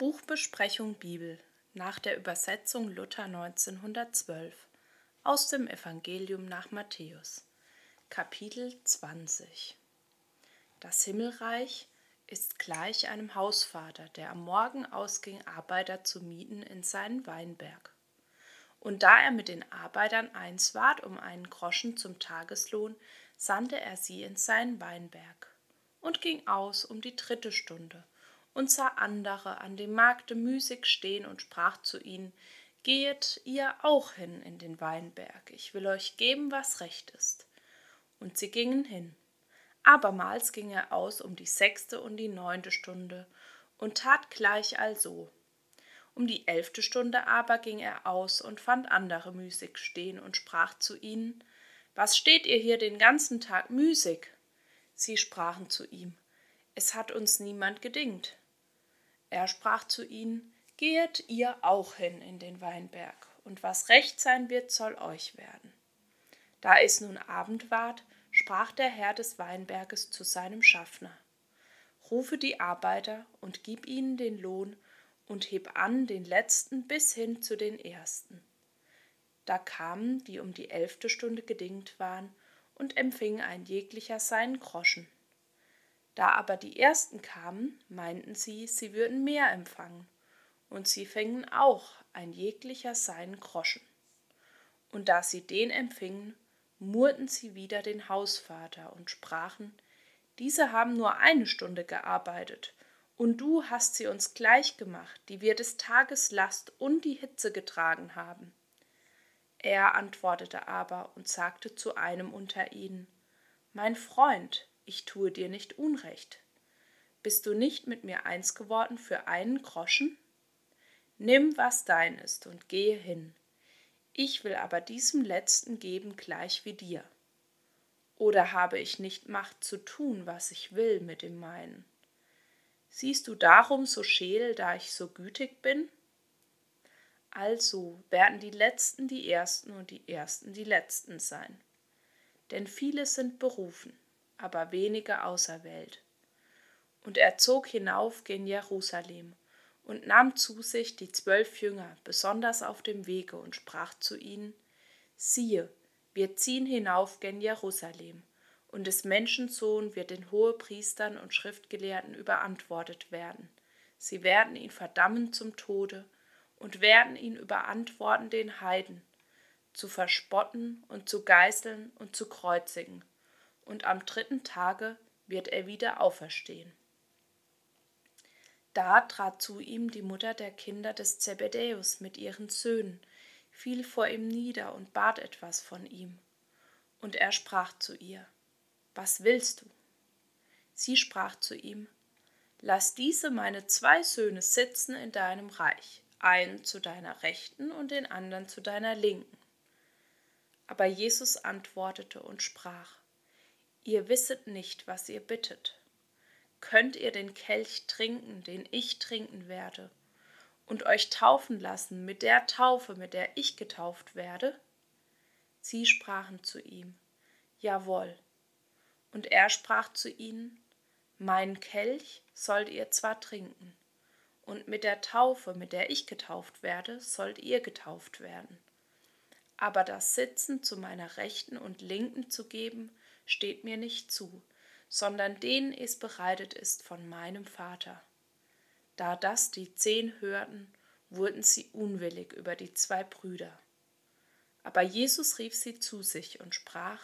Buchbesprechung Bibel nach der Übersetzung Luther 1912 aus dem Evangelium nach Matthäus, Kapitel 20 Das Himmelreich ist gleich einem Hausvater, der am Morgen ausging, Arbeiter zu mieten in seinen Weinberg. Und da er mit den Arbeitern eins ward um einen Groschen zum Tageslohn, sandte er sie in seinen Weinberg und ging aus um die dritte Stunde und sah andere an dem Markte müßig stehen und sprach zu ihnen, Gehet ihr auch hin in den Weinberg, ich will euch geben, was recht ist. Und sie gingen hin. Abermals ging er aus um die sechste und die neunte Stunde und tat gleich also. Um die elfte Stunde aber ging er aus und fand andere müßig stehen und sprach zu ihnen, Was steht ihr hier den ganzen Tag müßig? Sie sprachen zu ihm, Es hat uns niemand gedingt. Er sprach zu ihnen, Gehet ihr auch hin in den Weinberg, und was recht sein wird, soll euch werden. Da es nun Abend ward, sprach der Herr des Weinberges zu seinem Schaffner, Rufe die Arbeiter und gib ihnen den Lohn und heb an den letzten bis hin zu den ersten. Da kamen, die um die elfte Stunde gedingt waren, und empfingen ein jeglicher seinen Groschen. Da aber die ersten kamen, meinten sie, sie würden mehr empfangen, und sie fingen auch ein jeglicher seinen Groschen. Und da sie den empfingen, murrten sie wieder den Hausvater und sprachen, diese haben nur eine Stunde gearbeitet, und du hast sie uns gleich gemacht, die wir des Tages Last und die Hitze getragen haben. Er antwortete aber und sagte zu einem unter ihnen, Mein Freund, ich tue dir nicht Unrecht. Bist du nicht mit mir eins geworden für einen Groschen? Nimm, was dein ist, und gehe hin. Ich will aber diesem Letzten geben gleich wie dir. Oder habe ich nicht Macht zu tun, was ich will mit dem meinen? Siehst du darum so scheel, da ich so gütig bin? Also werden die Letzten die Ersten und die Ersten die Letzten sein. Denn viele sind berufen, aber wenige auserwählt. Und er zog hinauf gen Jerusalem und nahm zu sich die zwölf Jünger, besonders auf dem Wege, und sprach zu ihnen: Siehe, wir ziehen hinauf gen Jerusalem, und des Menschen Sohn wird den Hohepriestern und Schriftgelehrten überantwortet werden. Sie werden ihn verdammen zum Tode und werden ihn überantworten den Heiden, zu verspotten und zu geißeln und zu kreuzigen und am dritten Tage wird er wieder auferstehen. Da trat zu ihm die Mutter der Kinder des Zebedäus mit ihren Söhnen, fiel vor ihm nieder und bat etwas von ihm. Und er sprach zu ihr, Was willst du? Sie sprach zu ihm, Lass diese meine zwei Söhne sitzen in deinem Reich, einen zu deiner Rechten und den anderen zu deiner Linken. Aber Jesus antwortete und sprach, Ihr wisset nicht, was ihr bittet. Könnt ihr den Kelch trinken, den ich trinken werde, und euch taufen lassen mit der Taufe, mit der ich getauft werde? Sie sprachen zu ihm, Jawohl. Und er sprach zu ihnen, Mein Kelch sollt ihr zwar trinken, und mit der Taufe, mit der ich getauft werde, sollt ihr getauft werden. Aber das Sitzen zu meiner Rechten und Linken zu geben, steht mir nicht zu, sondern denen es bereitet ist von meinem Vater. Da das die zehn hörten, wurden sie unwillig über die zwei Brüder. Aber Jesus rief sie zu sich und sprach,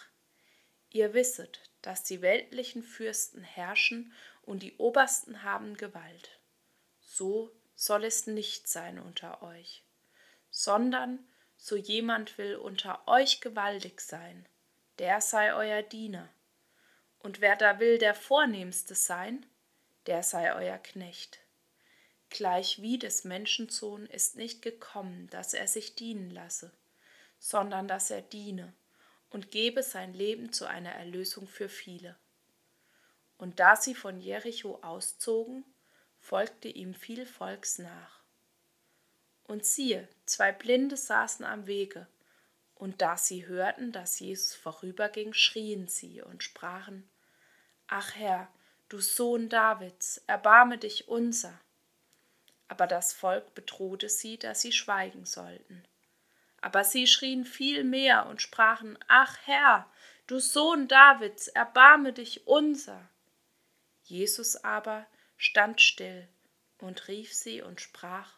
Ihr wisset, dass die weltlichen Fürsten herrschen und die Obersten haben Gewalt. So soll es nicht sein unter euch, sondern so jemand will unter euch gewaltig sein, der sei euer Diener. Und wer da will der Vornehmste sein, der sei euer Knecht. Gleichwie des Menschensohn ist nicht gekommen, dass er sich dienen lasse, sondern dass er diene und gebe sein Leben zu einer Erlösung für viele. Und da sie von Jericho auszogen, folgte ihm viel Volks nach. Und siehe, zwei Blinde saßen am Wege, und da sie hörten, dass Jesus vorüberging, schrien sie und sprachen, Ach Herr, du Sohn Davids, erbarme dich unser. Aber das Volk bedrohte sie, dass sie schweigen sollten. Aber sie schrien viel mehr und sprachen, Ach Herr, du Sohn Davids, erbarme dich unser. Jesus aber stand still und rief sie und sprach,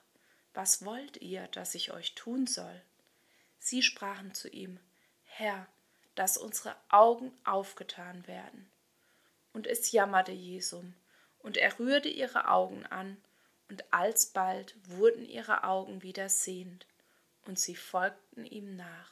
Was wollt ihr, dass ich euch tun soll? Sie sprachen zu ihm, Herr, dass unsere Augen aufgetan werden. Und es jammerte Jesum, und er rührte ihre Augen an, und alsbald wurden ihre Augen wieder sehend, und sie folgten ihm nach.